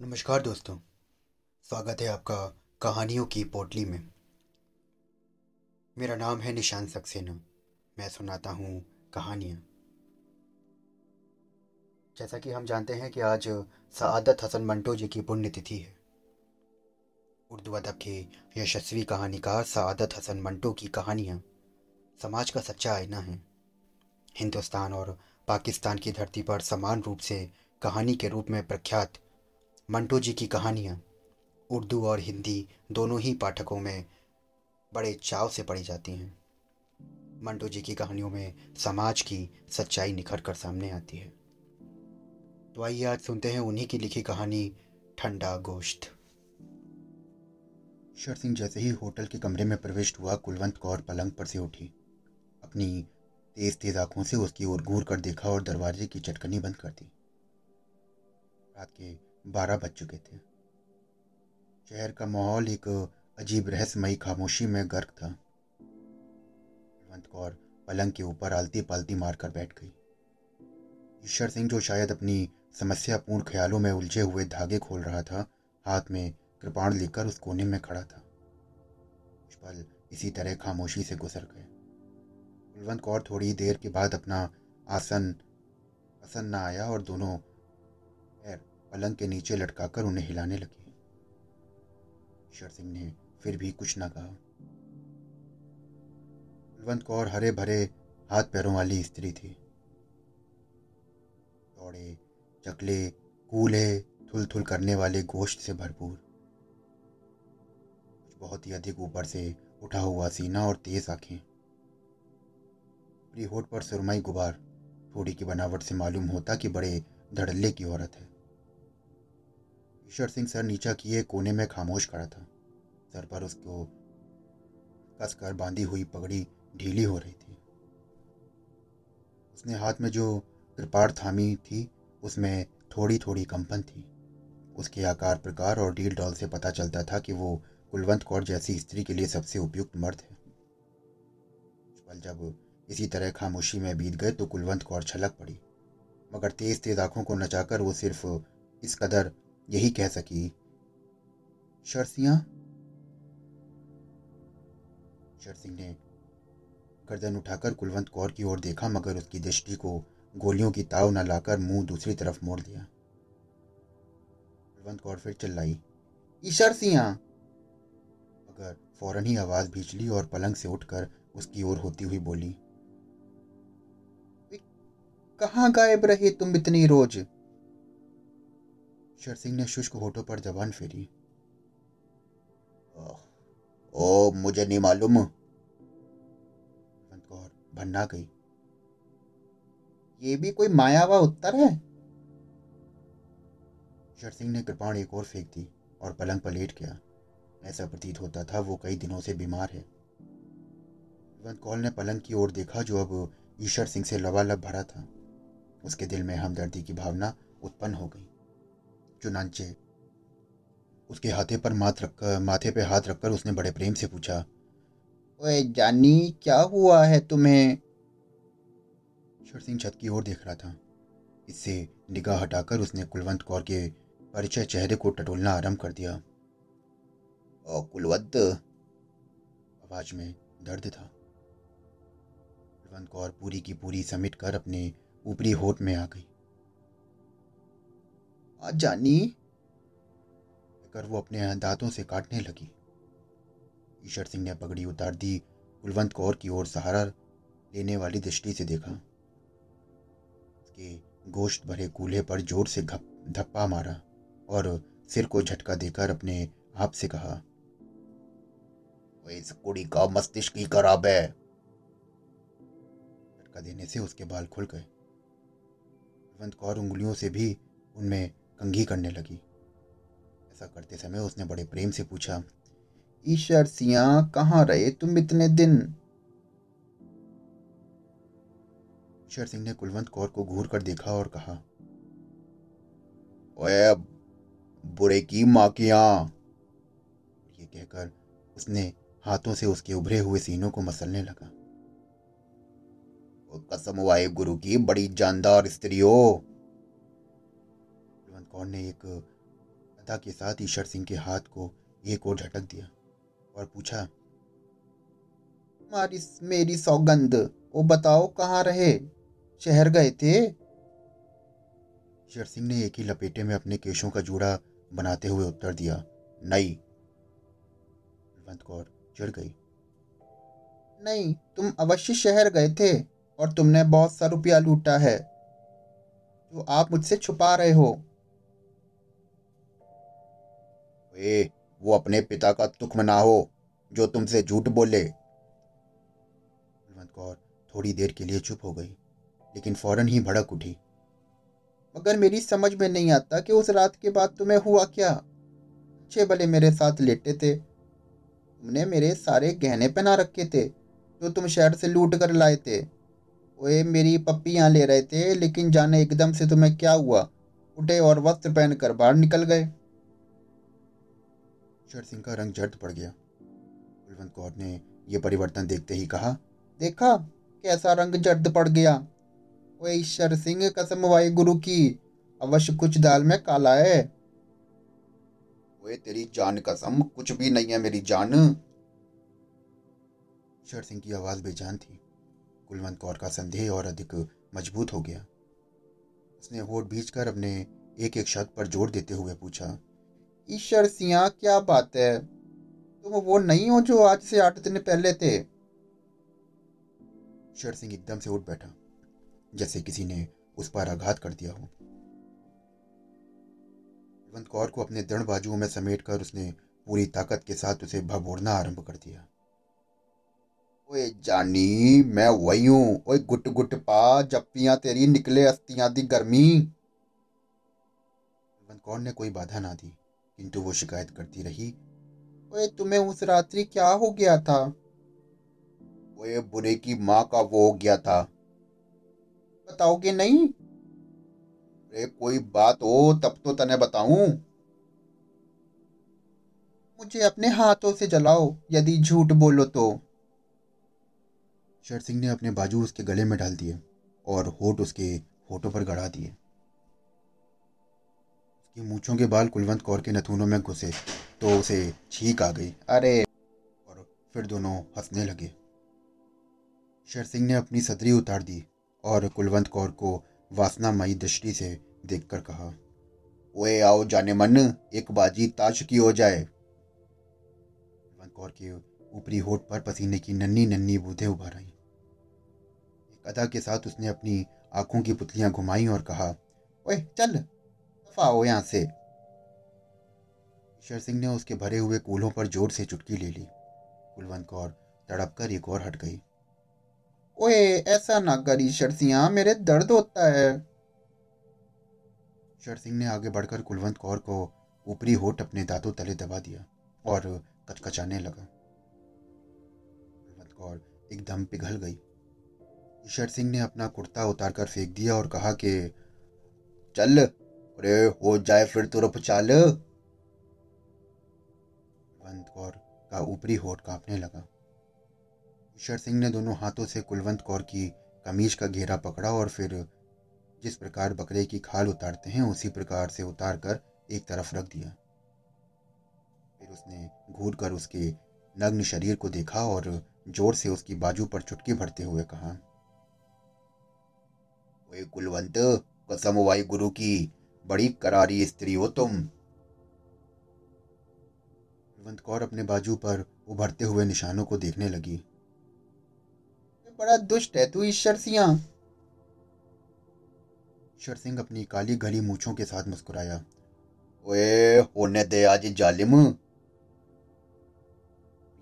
नमस्कार दोस्तों, स्वागत है आपका कहानियों की पोटली में। मेरा नाम है निशान सक्सेना, मैं सुनाता हूँ कहानियाँ। जैसा कि हम जानते हैं कि आज सआदत हसन मंटो जी की पुण्यतिथि है। उर्दू अदब के यशस्वी कहानीकार सआदत हसन मंटो की कहानियाँ समाज का सच्चा आईना है। हिंदुस्तान और पाकिस्तान की धरती पर समान रूप से कहानी के रूप में प्रख्यात मंटो जी की कहानियाँ उर्दू और हिंदी दोनों ही पाठकों में बड़े चाव से पढ़ी जाती हैं। मंटो जी की कहानियों में समाज की सच्चाई निखर कर सामने आती है। तो आइए आज सुनते हैं उन्हीं की लिखी कहानी, ठंडा गोश्त। शर सिंह जैसे ही होटल के कमरे में प्रविष्ट हुआ, कुलवंत कौर पलंग पर से उठी। अपनी तेज तेज आँखों से उसकी ओर घूर कर देखा और दरवाजे की चटकनी बंद कर दी। रात के बारह बज चुके थे। शहर का माहौल एक अजीब रहस्यमयी, खामोशी में गर्क था। हेमंत कौर पलंग के ऊपर आलती पालती मारकर बैठ गई। ईश्वर सिंह, जो शायद अपनी समस्यापूर्ण ख्यालों में उलझे हुए धागे खोल रहा था, हाथ में कृपाण लेकर उस कोने में खड़ा था। कुछ पल इसी तरह खामोशी से गुजर गए। कुलवंत कौर थोड़ी देर के बाद अपना आसन पसंद न आया और दोनों पलंग के नीचे लटकाकर उन्हें हिलाने लगी। ईश्वर सिंह ने फिर भी कुछ ना कहा। कुलवंत कौर हरे भरे हाथ पैरों वाली स्त्री थी। दौड़े, चकले, कूले थुल थुल करने वाले गोश्त से भरपूर। कुछ बहुत ही अधिक ऊपर से उठा हुआ सीना और तेज आँखें। होठ पर सुरमई गुबार, थोड़ी की बनावट से मालूम होता कि बड़े धड़ल्ले की औरत है। ईश्वर सिंह सर नीचा किए कोने में खामोश खड़ा था। सर पर उसको कसकर बांधी हुई पगड़ी ढीली हो रही थी। उसने हाथ में जो कृपाड़ थामी थी, उसमें थोड़ी थोड़ी कंपन थी। उसके आकार प्रकार और डील डॉल से पता चलता था कि वो कुलवंत कौर जैसी स्त्री के लिए सबसे उपयुक्त मर्द है। पल जब इसी तरह खामोशी में बीत गए तो कुलवंत कौर छलक पड़ी, मगर तेज तेज आँखों को नचाकर वो सिर्फ़ इस कदर यही कह सकी, शर्सियाँ? शर ने गर्दन उठाकर कुलवंत कौर की ओर देखा, मगर उसकी दृष्टि को गोलियों की ताव न लाकर मुँह दूसरी तरफ़ मोड़ दिया। कुलवंत कौर फिर चिल्लाई ईशर सिंह मगर फ़ौरन ही आवाज़ भीचली और पलंग से उठकर उसकी ओर होती हुई बोली कहाँ गायब रहे तुम इतनी रोज? शर सिंह ने शुष्क होठों पर जबान फेरी। ओ मुझे नहीं मालूम। कौर भन्ना गई। ये भी कोई माया हुआ उत्तर है? शर सिंह ने कृपाण एक और फेंक दी और पलंग पर लेट गया। ऐसा प्रतीत होता था, वो कई दिनों से बीमार है। कुलवंत कौल ने पलंग की ओर देखा, जो अब ईश्वर सिंह से लबालब भरा था। उसके दिल में हमदर्दी की भावना उत्पन्न हो गई। चुनाचे। उसके हाथे पर माथ रखकर माथे पे हाथ रखकर उसने बड़े प्रेम से पूछा, ओए जानी, क्या हुआ है तुम्हें? ईश्वर सिंह छत की ओर देख रहा था। इससे निगाह हटाकर उसने कुलवंत कौर के परिचय चेहरे को टटोलना आरंभ कर दिया। ओ कुलवंत! आवाज़ में दर्द था। कुलवंत कौर पूरी की पूरी समेट कर अपने ऊपरी होठ में आ गई। जानी। कर वो अपने दांतों से काटने लगी। ईश्वर सिंह ने पगड़ी उतार दी, कुलवंत कौर की ओर सहारा लेने वाली दृष्टि से देखा। उसके गोश्त भरे कूल्हे पर ज़ोर से धप्पा मारा और सिर को झटका देकर अपने आप से कहा इस कुड़ी का मस्तिष्क ही खराब है। झटका देने से उसके बाल खुल गए। कुलवंत कौर उंगलियों से भी उनमें कंघी करने लगी। ऐसा करते समय उसने बड़े प्रेम से पूछा, ईश्वर सिया, कहाँ रहे तुम इतने दिन? ईश्वर सिंह ने कुलवंत कौर को घूर कर देखा और कहा, ओए बुरे की माँ की ये कहकर उसने हाथों से उसके उभरे हुए सीनों को मसलने लगा। कसम वाए गुरु की, बड़ी जानदार स्त्री हो कौन ने एक अदा के साथ ईश्वर सिंह के हाथ को एक और झटक दिया और पूछा, मारी मेरी सौगंध, वो बताओ कहाँ रहे? शहर गए थे? ईश्वर सिंह ने एक ही लपेटे में अपने केशों का जूड़ा बनाते हुए उत्तर दिया, नहीं। बलवंत कौर चिढ़ गई, नहीं, तुम अवश्य शहर गए थे और तुमने बहुत सा रुपया लूटा है, जो आप मुझसे छुपा रहे हो। ए, वो अपने पिता का तुख्म ना हो जो तुमसे झूठ बोले। बलवंत कौर थोड़ी देर के लिए चुप हो गई लेकिन फ़ौरन ही भड़क उठी। मगर मेरी समझ में नहीं आता कि उस रात के बाद तुम्हें हुआ क्या। अच्छे भले मेरे साथ लेटे थे। तुमने मेरे सारे गहने पहना रखे थे जो तुम शहर से लूट कर लाए थे। वे मेरी पप्पी पप्पियाँ ले रहे थे लेकिन जाने एकदम से तुम्हें क्या हुआ। उठे और वस्त्र पहनकर बाहर निकल गए। ईश्वर सिंह का रंग जर्द पड़ गया। कुलवंत कौर ने यह परिवर्तन देखते ही कहा, देखा, कैसा रंग जर्द पड़ गया। वो ईश्वर सिंह, कसम वाई गुरु की, अवश्य कुछ दाल में काला है। वो तेरी जान कसम, कुछ भी नहीं है मेरी जान। ईश्वर सिंह की आवाज़ बेजान थी। कुलवंत कौर का संदेह और अधिक मज़बूत हो गया। उसने होठ कर अपने एक एक शब्द पर ज़ोर देते हुए पूछा ईश्वर सिंह क्या बात है? तुम वो नहीं हो जो आज से आठ दिन पहले थे। ईश्वर सिंह एकदम से उठ बैठा, जैसे किसी ने उस पर आघात कर दिया हो। कुलवंत कौर को अपने दृढ़ बाजुओं में समेट कर उसने पूरी ताकत के साथ उसे भभोड़ना आरंभ कर दिया। ओए जानी, मैं वही हूँ। ओए गुट गुट पा जप्पियाँ तेरी निकले अस्तियाँ दी गर्मी। कुलवंत कौर ने कोई बाधा ना दी। किंतु वो शिकायत करती रही, ओए, तुम्हें उस रात्रि क्या हो गया था? ओए, बुरे की माँ का वो हो गया था। बताओगे नहीं? अरे, कोई बात हो, तब तो तने बताऊँ। मुझे अपने हाथों से जलाओ, यदि झूठ बोलो तो। शर सिंह ने अपने बाजू उसके गले में डाल दिए और होठ उसके होठों पर गड़ा दिए। मूछों के बाल कुलवंत कौर के नथुनों में घुसे तो उसे छींक आ गई। अरे! और फिर दोनों हंसने लगे। शर सिंह ने अपनी सदरी उतार दी और कुलवंत कौर को वासनामयी दृष्टि से देखकर कहा, ओए, आओ जाने मन, एक बाजी ताश की हो जाए। कुलवंत कौर के ऊपरी होठ पर पसीने की नन्ही नन्ही बूंदें उभर आई एक अदा के साथ उसने अपनी आँखों की पुतलियाँ घुमाई और कहा, ओए, चल आओ यहाँ से। ईश्वर सिंह ने उसके भरे हुए कूल्हों पर ज़ोर से चुटकी ले ली। कुलवंत कौर तड़प कर एक और हट गई। ओए, ऐसा ना कर ईश्वर सिंह, मेरे दर्द होता है। ईश्वर सिंह ने आगे बढ़कर कुलवंत कौर को ऊपरी होठ अपने दांतों तले दबा दिया और कचकचाने लगा। कुलवंत कौर एकदम पिघल गई। ईश्वर सिंह ने अपना कुर्ता उतारकर फेंक दिया और कहा कि, चल अरे हो जाए फिर तुरफ चाल। कुलवंत कौर का ऊपरी होठ कांपने लगा। ईश्वर सिंह ने दोनों हाथों से कुलवंत कौर की कमीज का घेरा पकड़ा और फिर जिस प्रकार बकरे की खाल उतारते हैं, उसी प्रकार से उतार कर एक तरफ़ रख दिया। फिर उसने घूर कर उसके नग्न शरीर को देखा और ज़ोर से उसकी बाजू पर चुटकी भरते हुए कहा कुलवंत, कसम वाई गुरु की बड़ी करारी स्त्री हो तुम। कुलवंत कौर अपने बाजू पर उभरते हुए निशानों को देखने लगी। बड़ा दुष्ट है, तू ईश्वर सिंह ईश्वर सिंह अपनी काली घली मूछों के साथ मुस्कुराया। ओए, होने दे आज जालिम।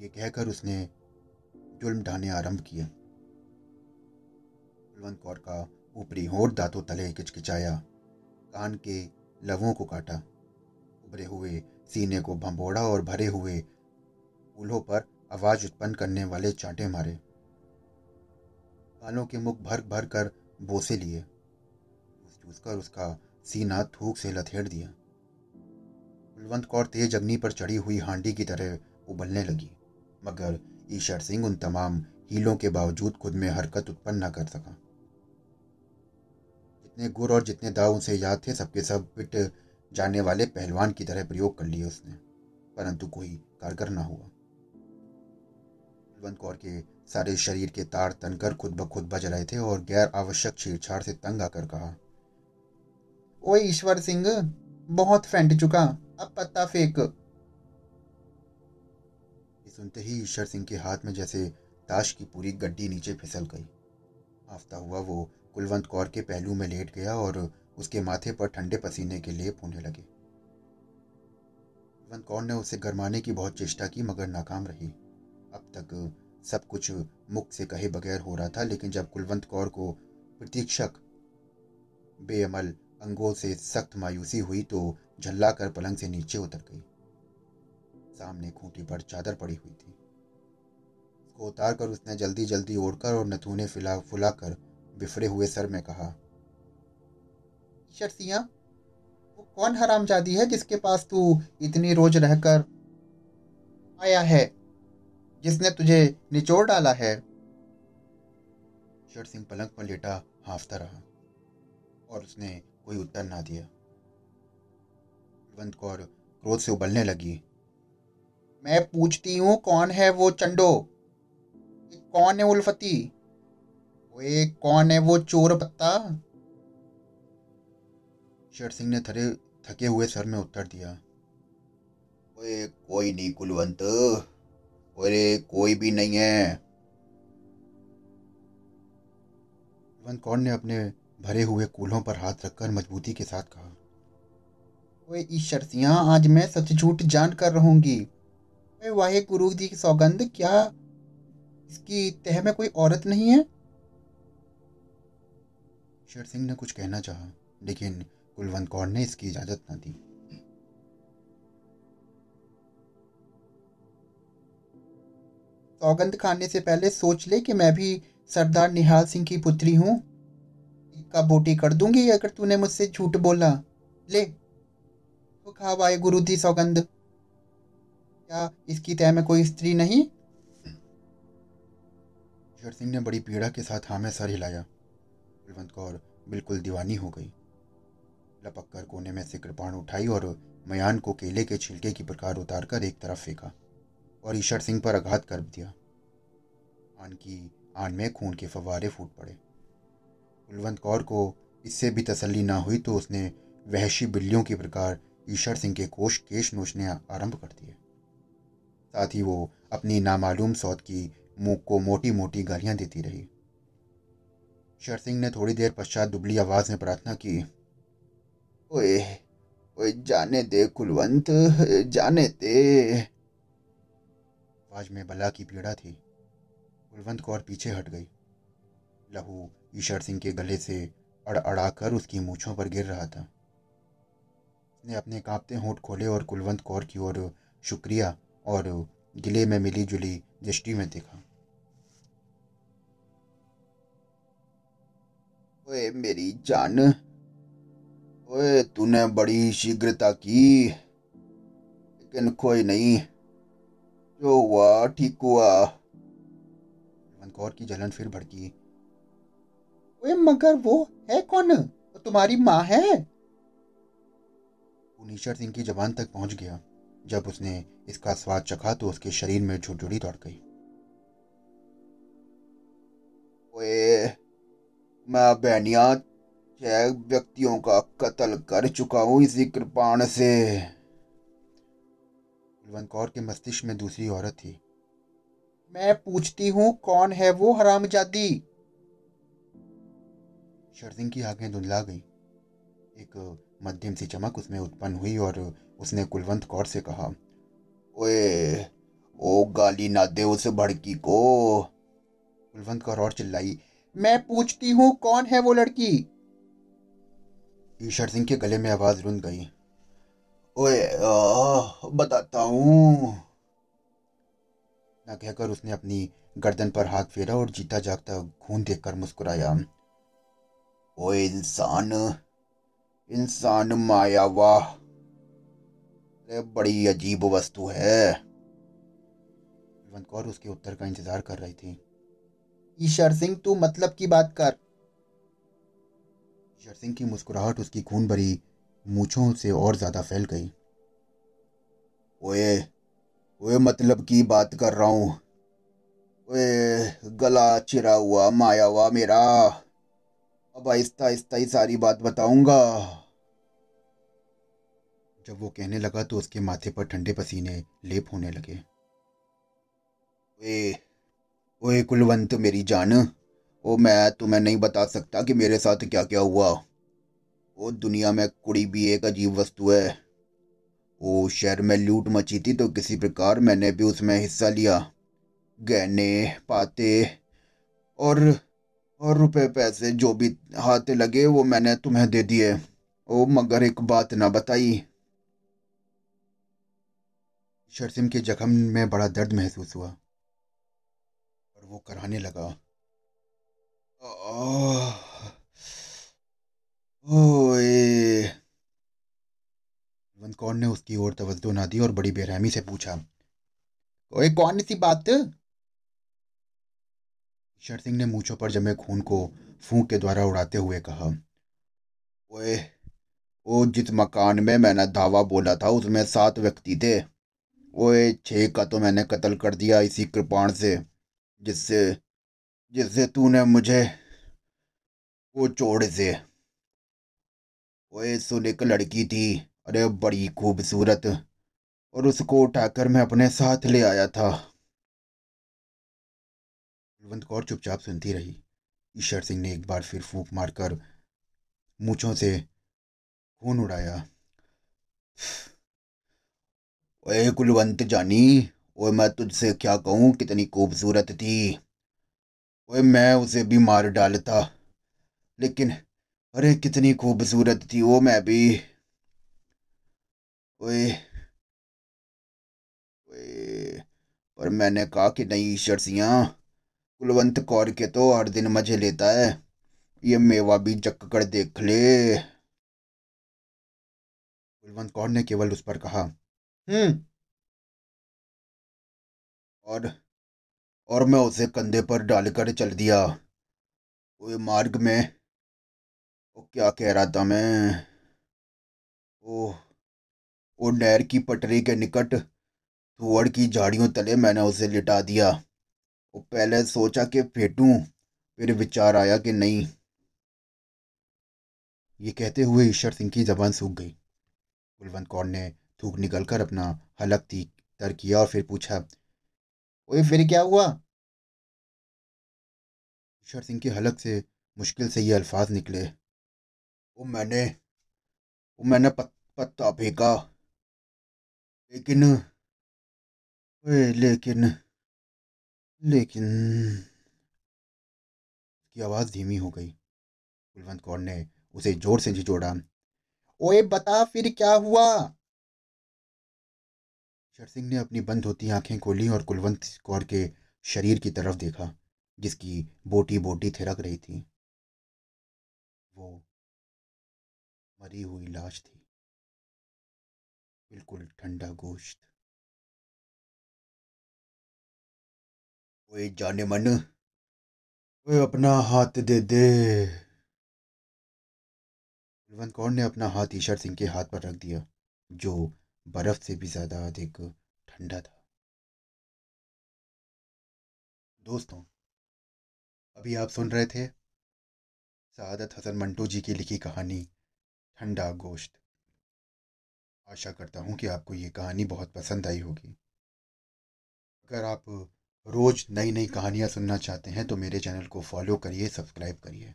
ये कहकर उसने जुल्म ढाने आरंभ किया कुलवंत कौर का ऊपरी होठ दांतों तले किचकिचाया कान के लवों को काटा, उभरे हुए सीने को भंबोड़ा और भरे हुए फूलों पर आवाज़ उत्पन्न करने वाले चांटे मारे। कानों के मुख भर भर कर बोसे लिए। चूसकर उसका सीना थूक से लथेड़ दिया। कुलवंत कौर तेज अग्नि पर चढ़ी हुई हांडी की तरह उबलने लगी, मगर ईश्वर सिंह उन तमाम हीलों के बावजूद खुद में हरकत उत्पन्न न कर सका। जितने गुर और जितने दाव उसे याद थे, सबके सब पिट जानने वाले पहलवान की तरह प्रयोग कर लिए उसने। परंतु कोई कारगर ना हुआ। कुलवंत कौर के सारे शरीर के तार तनकर खुद ब खुद बज रहे थे और गैर आवश्यक छेड़छाड़ से तंग आकर कहा, ओए ईश्वर सिंह, बहुत फेंट चुका, अब पत्ता फेंक। सुनते ही ईश्वर सिंह के हाथ में जैसे ताश की पूरी गड्डी नीचे फिसल गई। आफ्ता हुआ वो कुलवंत कौर के पहलू में लेट गया और उसके माथे पर ठंडे पसीने के लिए होने लगे। कुलवंत कौर ने उसे गरमाने की बहुत चेष्टा की, मगर नाकाम रही। अब तक सब कुछ मुख से कहे बगैर हो रहा था, लेकिन जब कुलवंत कौर को प्रतीक्षक बेअमल अंगों से सख्त मायूसी हुई तो झल्ला कर पलंग से नीचे उतर गई। सामने खूंटी पर चादर पड़ी हुई थी। उसको उतार कर उसने जल्दी जल्दी ओढ़कर और नथुने फिला फुलाकर बिफरे हुए सर में कहा शर्सिया वो कौन हरामजादी है जिसके पास तू इतनी रोज रहकर आया है, जिसने तुझे निचोड़ डाला है? शर सिंह पलंग पर लेटा, हाफता रहा और उसने कोई उत्तर ना दिया। कुलवंत कौर क्रोध से उबलने लगी। मैं पूछती हूँ कौन है वो चंडो? कौन है उल्फती? ओए, कौन है वो चोर पत्ता? शेर सिंह ने थरे, थके हुए सर में उत्तर दिया। ओए, कोई नहीं कुलवंत। अरे कोई भी नहीं है। कुलवंत कौर ने अपने भरे हुए कूल्हों पर हाथ रखकर मजबूती के साथ कहा? ओए, ईश्वर सिंह, आज मैं सच झूठ जान कर रहूँगी। वाहे गुरु जी की सौगंध, क्या इसकी तह में कोई औरत नहीं है? शेर सिंह ने कुछ कहना चाहा, लेकिन कुलवंत कौर ने इसकी इजाज़त न दी। सौगंध खाने से पहले सोच ले कि मैं भी सरदार निहाल सिंह की पुत्री हूँ। का बोटी कर दूँगी अगर तूने मुझसे झूठ बोला। ले तो खा वाए गुरु जी सौगंध। क्या इसकी तय में कोई स्त्री नहीं? शेर सिंह ने बड़ी पीड़ा के साथ हाँ में सर हिलाया। कुलवंत कौर बिल्कुल दीवानी हो गई। लपक कर कोने में से कृपाण उठाई और मयान को केले के छिलके की प्रकार उतार कर एक तरफ़ फेंका और ईश्वर सिंह पर आघात कर दिया। आन की आन में खून के फवारे फूट पड़े। कुलवंत कौर को इससे भी तसल्ली ना हुई तो उसने वहशी बिल्लियों की प्रकार ईश्वर सिंह के कोश केश नोचने आरंभ कर दिए। साथ ही वो अपनी नामालूम सौत की मुँह को मोटी मोटी गालियाँ देती रही। शर सिंह ने थोड़ी देर पश्चात दुबली आवाज़ में प्रार्थना की, ओए ओए, जाने दे कुलवंत, जाने दे। आवाज़ में बला की पीड़ा थी। कुलवंत कौर पीछे हट गई। लहू ईश्वर सिंह के गले से अड़ अड़ा कर उसकी मूछों पर गिर रहा था। उसने अपने कांपते होंठ खोले और कुलवंत कौर की ओर शुक्रिया और गिले में मिली जुली दृष्टि में देखा। ओए मेरी जान। ओए, तूने बड़ी शीघ्रता की। लेकिन कोई नहीं, जो हुआ ठीक हुआ। कौर की जलन फिर भड़की। ओए, मगर वो है कौन? वो तुम्हारी माँ है? नीशर सिंह की जबान तक पहुँच गया। जब उसने इसका स्वाद चखा तो उसके शरीर में झुरझुरी दौड़ गई। ओए मैं बहनिया छह व्यक्तियों का कत्ल कर चुका हूँ इसी कृपाण से। कुलवंत कौर के मस्तिष्क में दूसरी औरत थी। मैं पूछती हूँ, कौन है वो हरामजादी शरसिंह की आँखें धुंधला गई। एक मध्यम सी चमक उसमें उत्पन्न हुई और उसने कुलवंत कौर से कहा, ओए, ओ गाली ना दे उस भड़की को। कुलवंत कौर और चिल्लाई मैं पूछती हूँ, कौन है वो लड़की? ईश्वर सिंह के गले में आवाज़ रुंध गई। ओए बताता हूँ। ना कहकर उसने अपनी गर्दन पर हाथ फेरा और जीता जागता खून देखकर मुस्कुराया। ओए, इंसान इंसान माया वाह। बड़ी अजीब वस्तु है। कौर उसके उत्तर का इंतज़ार कर रही थी। ईश्वर सिंह, तू मतलब की बात कर। ईशर सिंह की मुस्कुराहट उसकी खून भरी मूछों से और ज़्यादा फैल गई। ओए ओए मतलब की बात कर रहा हूँ। ओए, गला चिरा हुआ, माया हुआ मेरा। अब आहिस्ता आहिस्ता ही सारी बात बताऊँगा। जब वो कहने लगा तो उसके माथे पर ठंडे पसीने लेप होने लगे। ओए ओए कुलवंत, मेरी जान। ओ, मैं तुम्हें नहीं बता सकता कि मेरे साथ क्या क्या हुआ। ओ, दुनिया में कुड़ी भी एक अजीब वस्तु है। ओ, शहर में लूट मची थी तो किसी प्रकार मैंने भी उसमें हिस्सा लिया। गहने, पाते और और रुपए, पैसे, जो भी हाथ लगे वो मैंने तुम्हें दे दिए। ओ, मगर एक बात ना बताई। शरसिम के जख्म में बड़ा दर्द महसूस हुआ। वो कराने लगा। ओए। कौन ने उसकी ओर तवज्जो ना दी और बड़ी बेरहमी से पूछा, ओए, कौन सी बात? शर सिंह ने मूछों पर जमे खून को फूंक के द्वारा उड़ाते हुए कहा, ओए, ओ जिस मकान में मैंने धावा बोला था, उसमें सात व्यक्ति थे। ओए, छह का तो मैंने कत्ल कर दिया इसी कृपाण से। जिससे जिससे तूने मुझे वो चोड़ से ओए सुन एक लड़की थी, अरे बड़ी खूबसूरत, और उसको उठाकर मैं अपने साथ ले आया था। कुलवंत कौर चुपचाप सुनती रही। ईश्वर सिंह ने एक बार फिर फूंक मारकर मूछों से खून उड़ाया। ओए कुलवंत जानी ओए मैं तुझसे क्या कहूँ? कितनी खूबसूरत थी। ओए मैं उसे भी मार डालता, लेकिन अरे कितनी खूबसूरत थी वो मैं भी। ओए ओए, पर मैंने कहा कि नहीं ईश्वर सिंह कुलवंत कौर के तो हर दिन मज़े लेता है, ये मेवा भी चक कर देख ले। कुलवंत कौर ने केवल उस पर कहा हम्म और और मैं उसे कंधे पर डालकर चल दिया। वो मार्ग में? वो क्या कह रहा था मैं? ओ वो नहर की पटरी के निकट थुअड़ की झाड़ियों तले मैंने उसे लिटा दिया। वो पहले सोचा कि फेंटूं, फिर विचार आया कि नहीं। ये कहते हुए ईश्वर सिंह की जबान सूख गई। कुलवंत कौर ने थूक निकलकर अपना हलक तर किया और फिर पूछा ओए फिर क्या हुआ? ईश्वर सिंह के हलक से मुश्किल से ये अल्फाज निकले। वो मैंने वो मैंने पत, पत्ता फेंका। लेकिन लेकिन लेकिन उसकी आवाज़ धीमी हो गई। कुलवंत कौर ने उसे ज़ोर से झिझोड़ा। ओए बता फिर क्या हुआ? शर सिंह ने अपनी बंद होती आँखें खोली और कुलवंत कौर के शरीर की तरफ़ देखा, जिसकी बोटी बोटी थिरक रही थी। वो मरी हुई लाश थी। बिल्कुल ठंडा गोश्त। ओए जाने मन, ओए अपना हाथ दे दे। कुलवंत कौर ने अपना हाथ ईशर सिंह के हाथ पर रख दिया, जो बर्फ़ से भी ज़्यादा अधिक ठंडा था। दोस्तों, अभी आप सुन रहे थे सादत हसन मंटो जी की लिखी कहानी, ठंडा गोश्त। आशा करता हूँ कि आपको ये कहानी बहुत पसंद आई होगी। अगर आप रोज़ नई नई कहानियाँ सुनना चाहते हैं तो मेरे चैनल को फॉलो करिए, सब्सक्राइब करिए।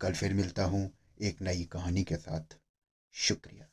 कल फिर मिलता हूँ एक नई कहानी के साथ। शुक्रिया।